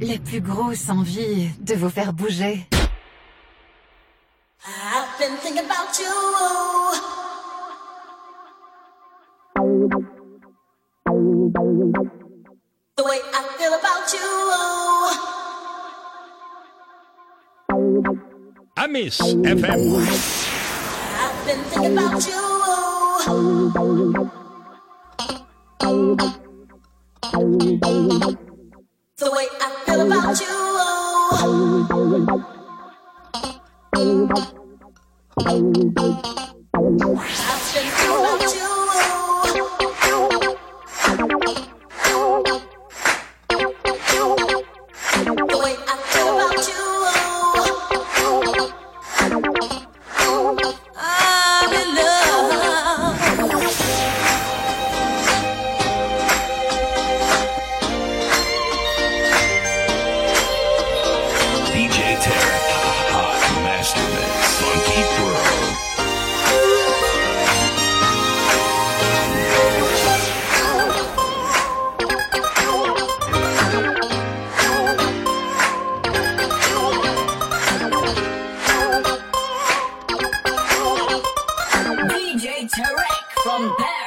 la plus grosse envie de vous faire bouger. The way about you. Oh. I'm back.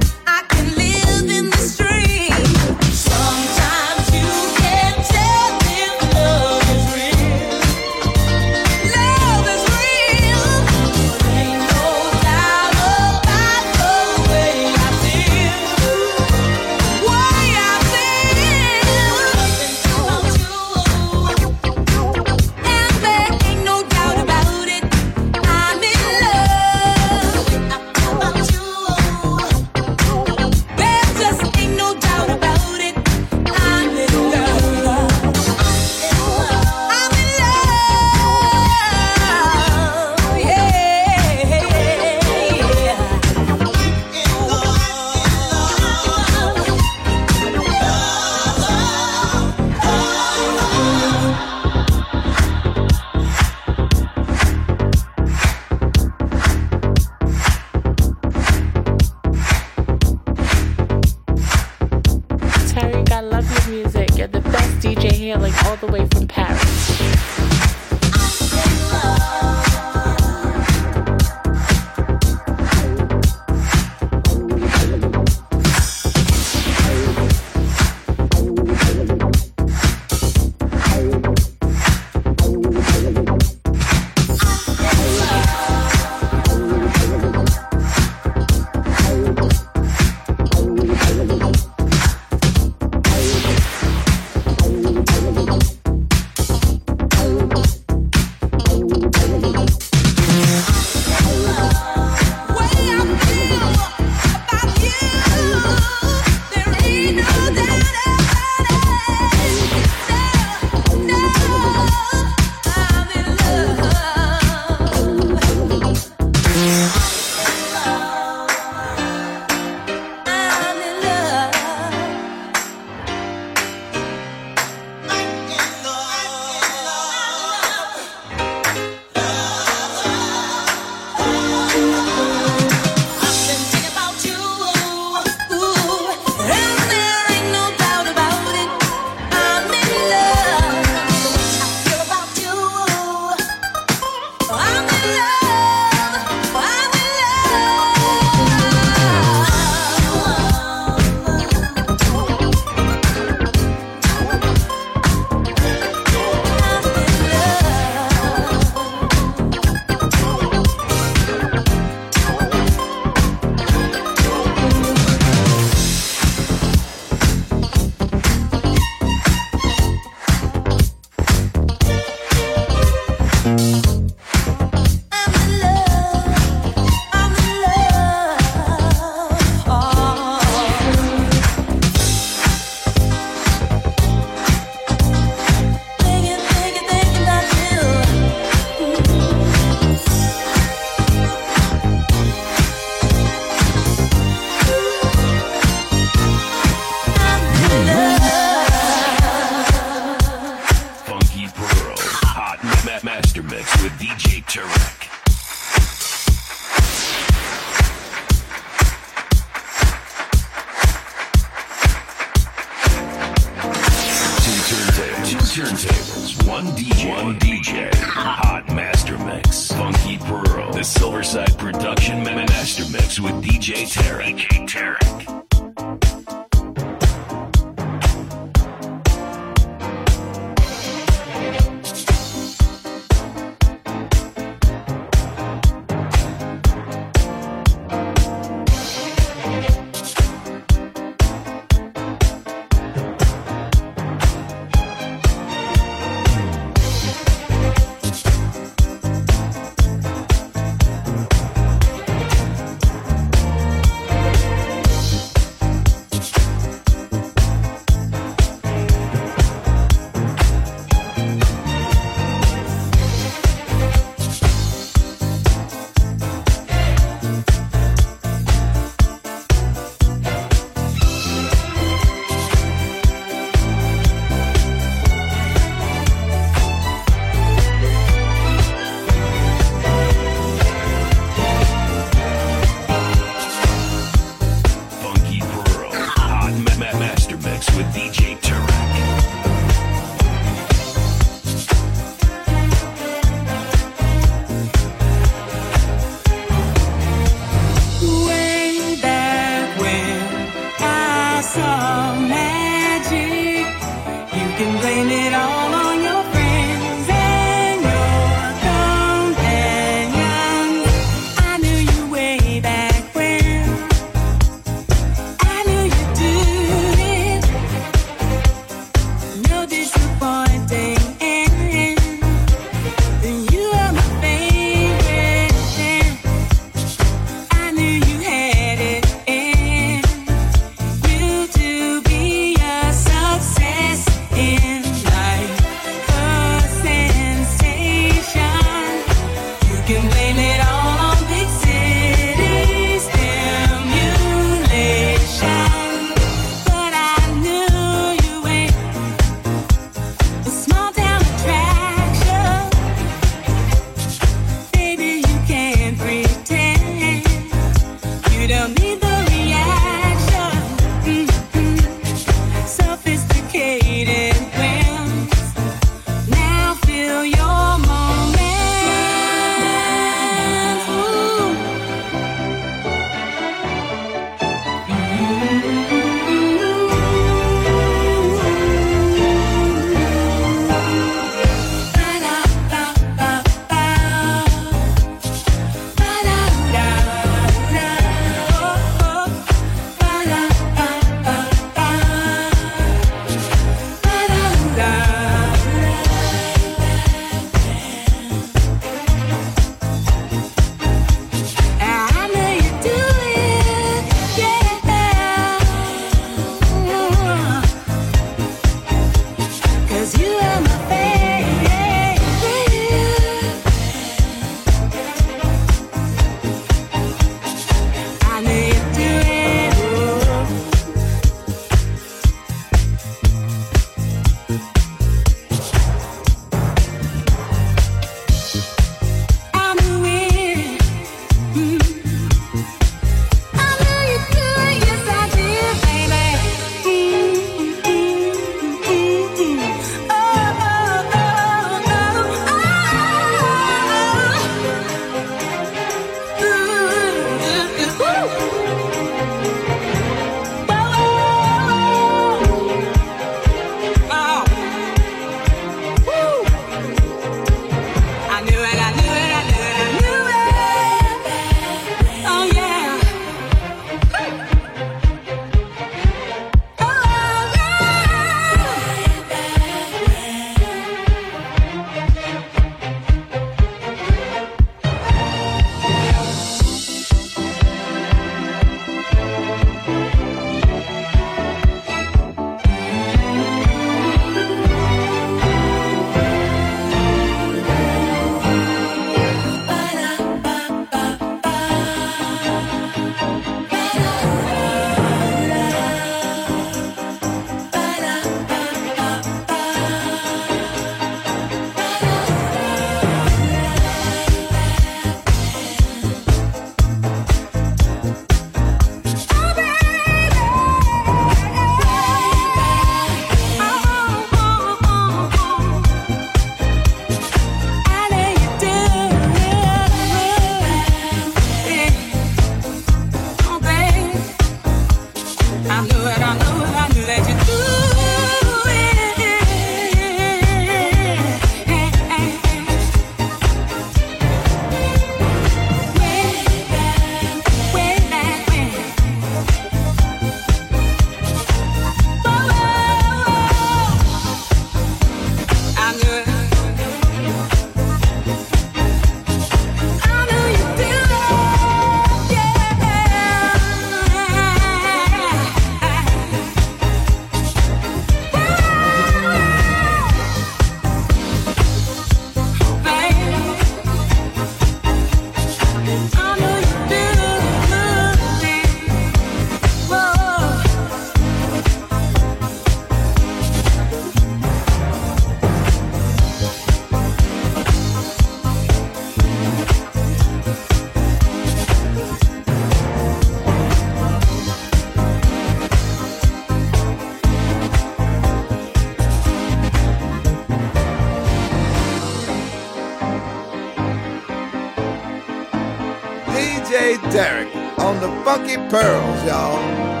The Funky Pearls, y'all.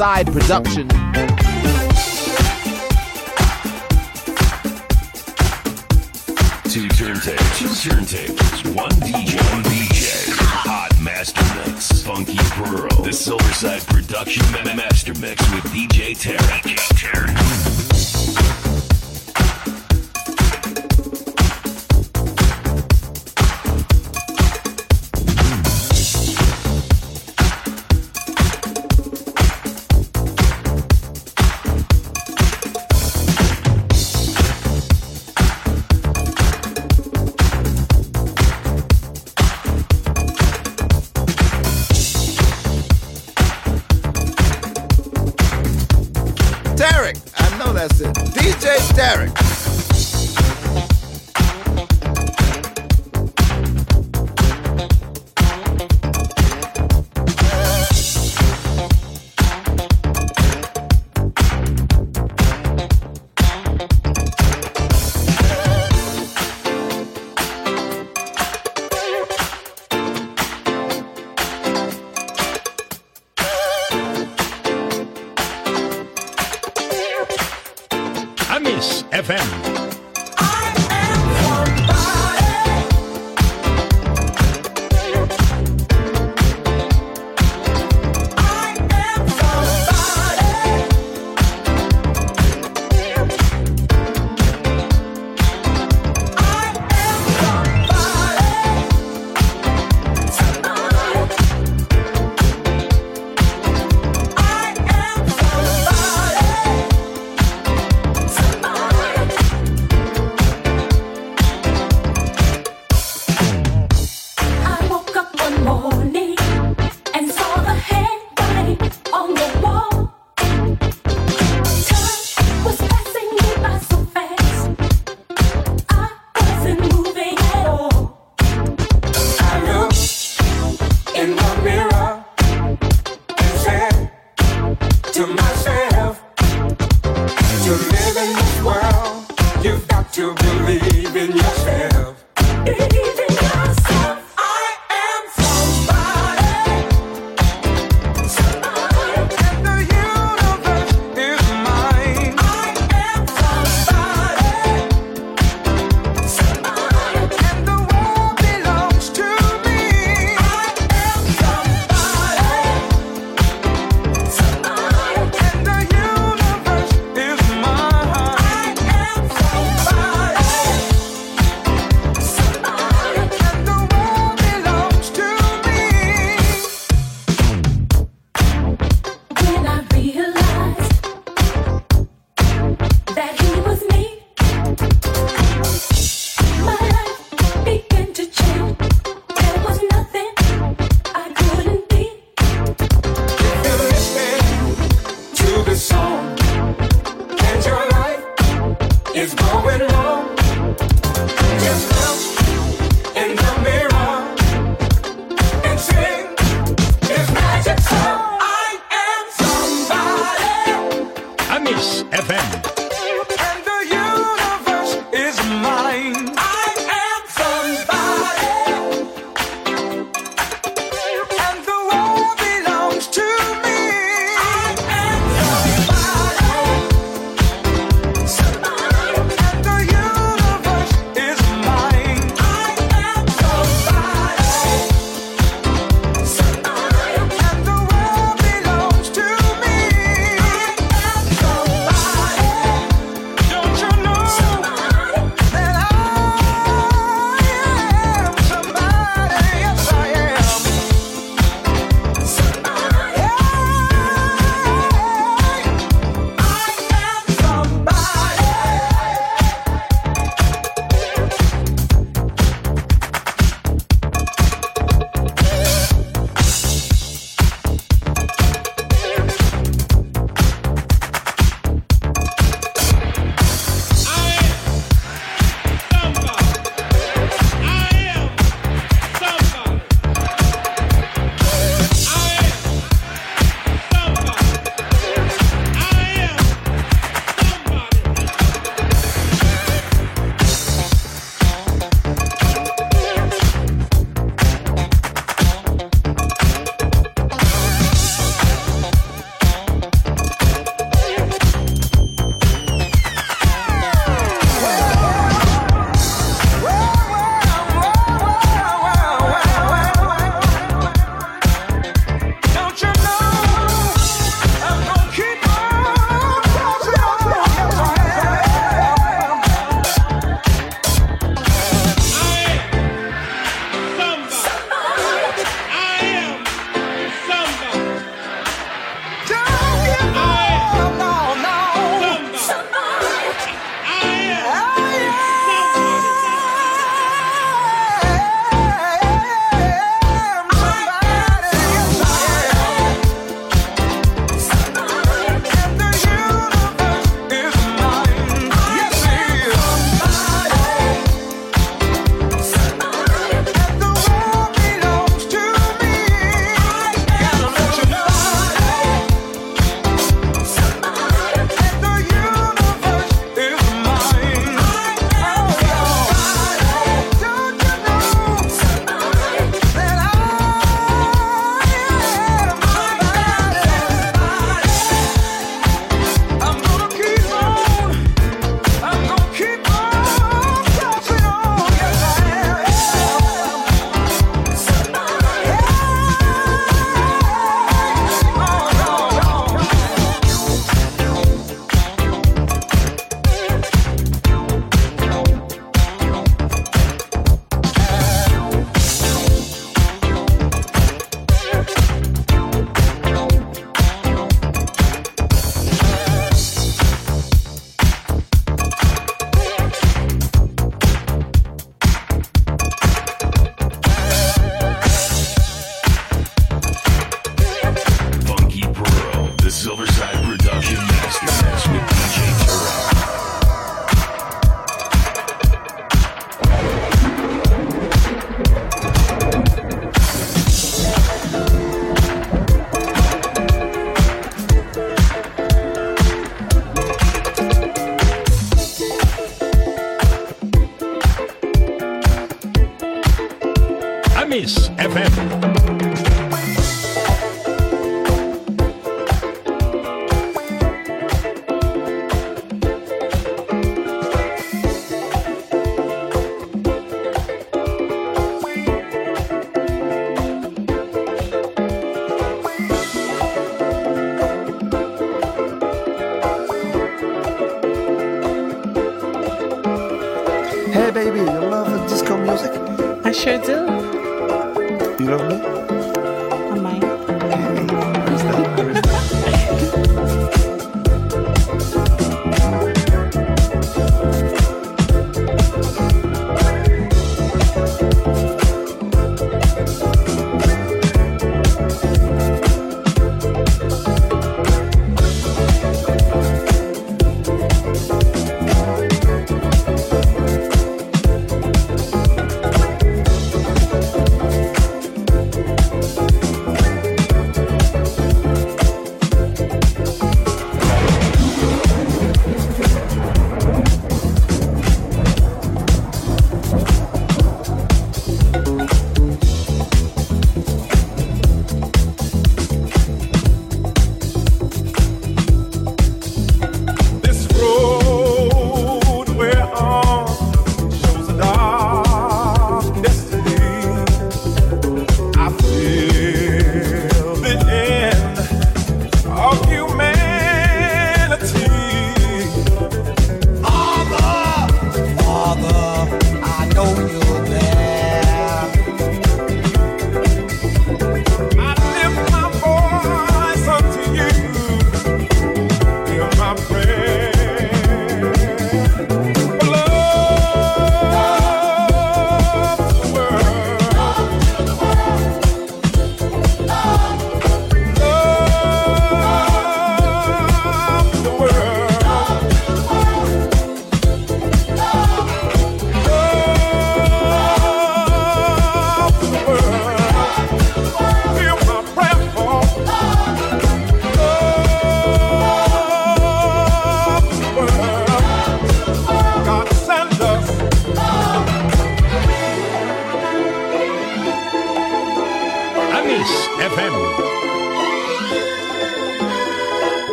Silverside production. Two turntables, two turntables, Amis FM.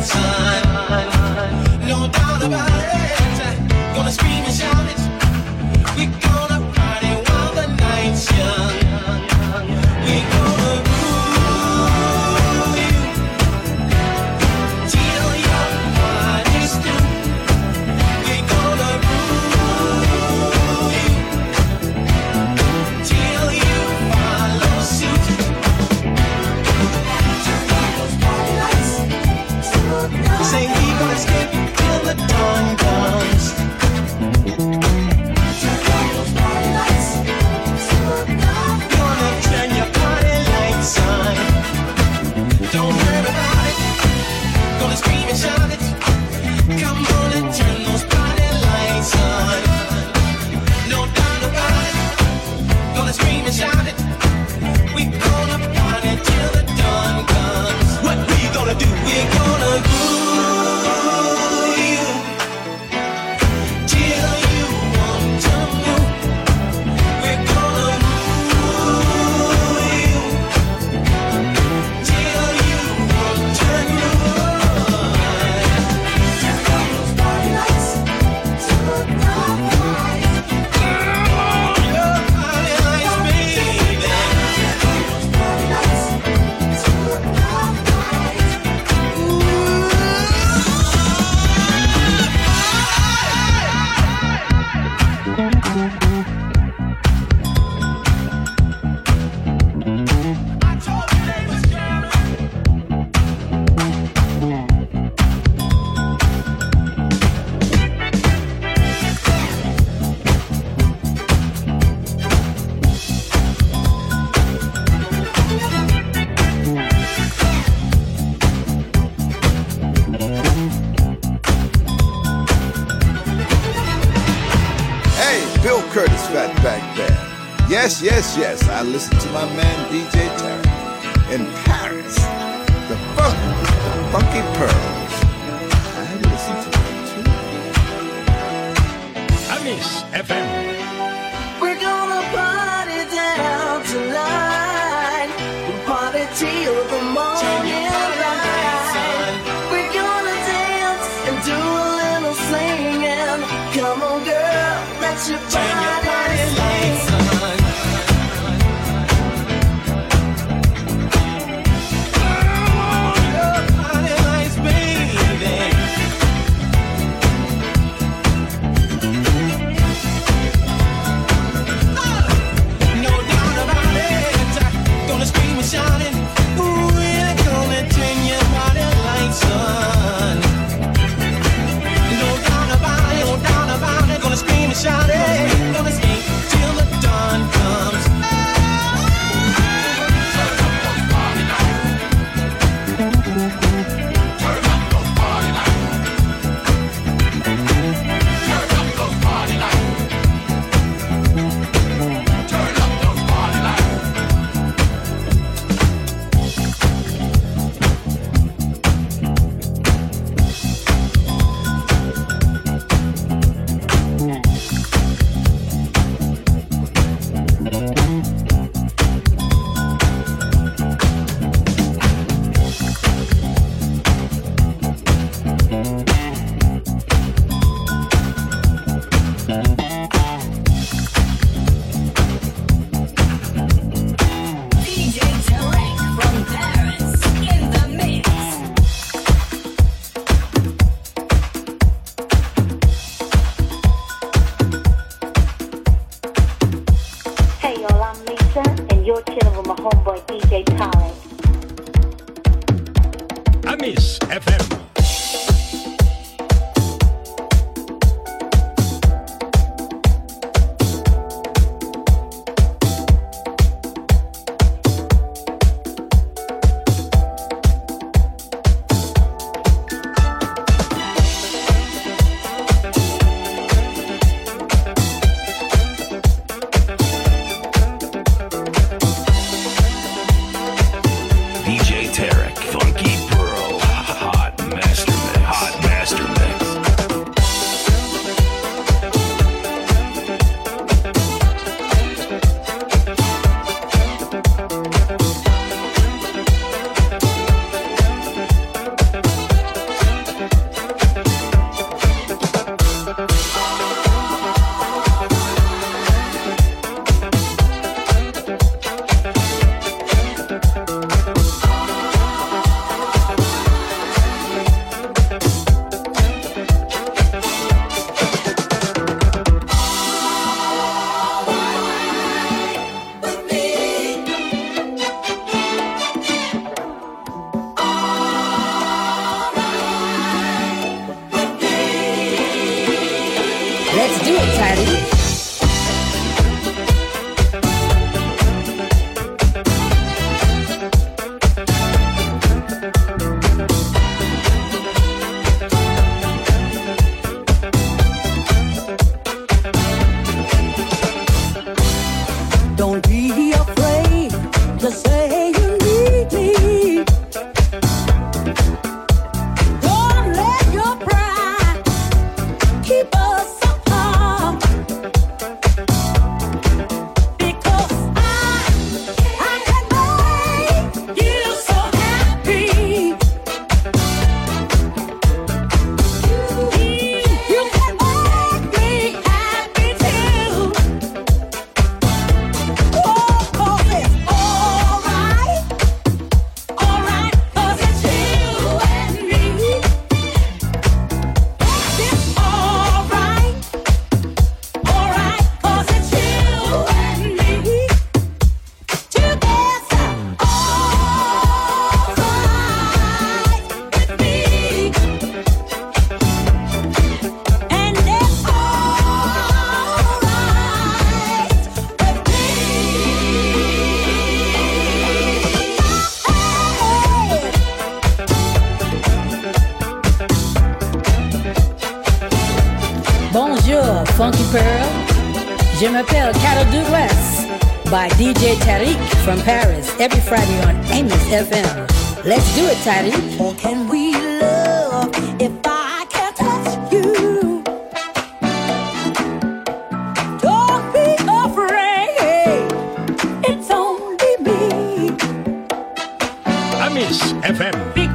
Time. Yes. I listen to my man Let's do it, Teddy. Amis FM.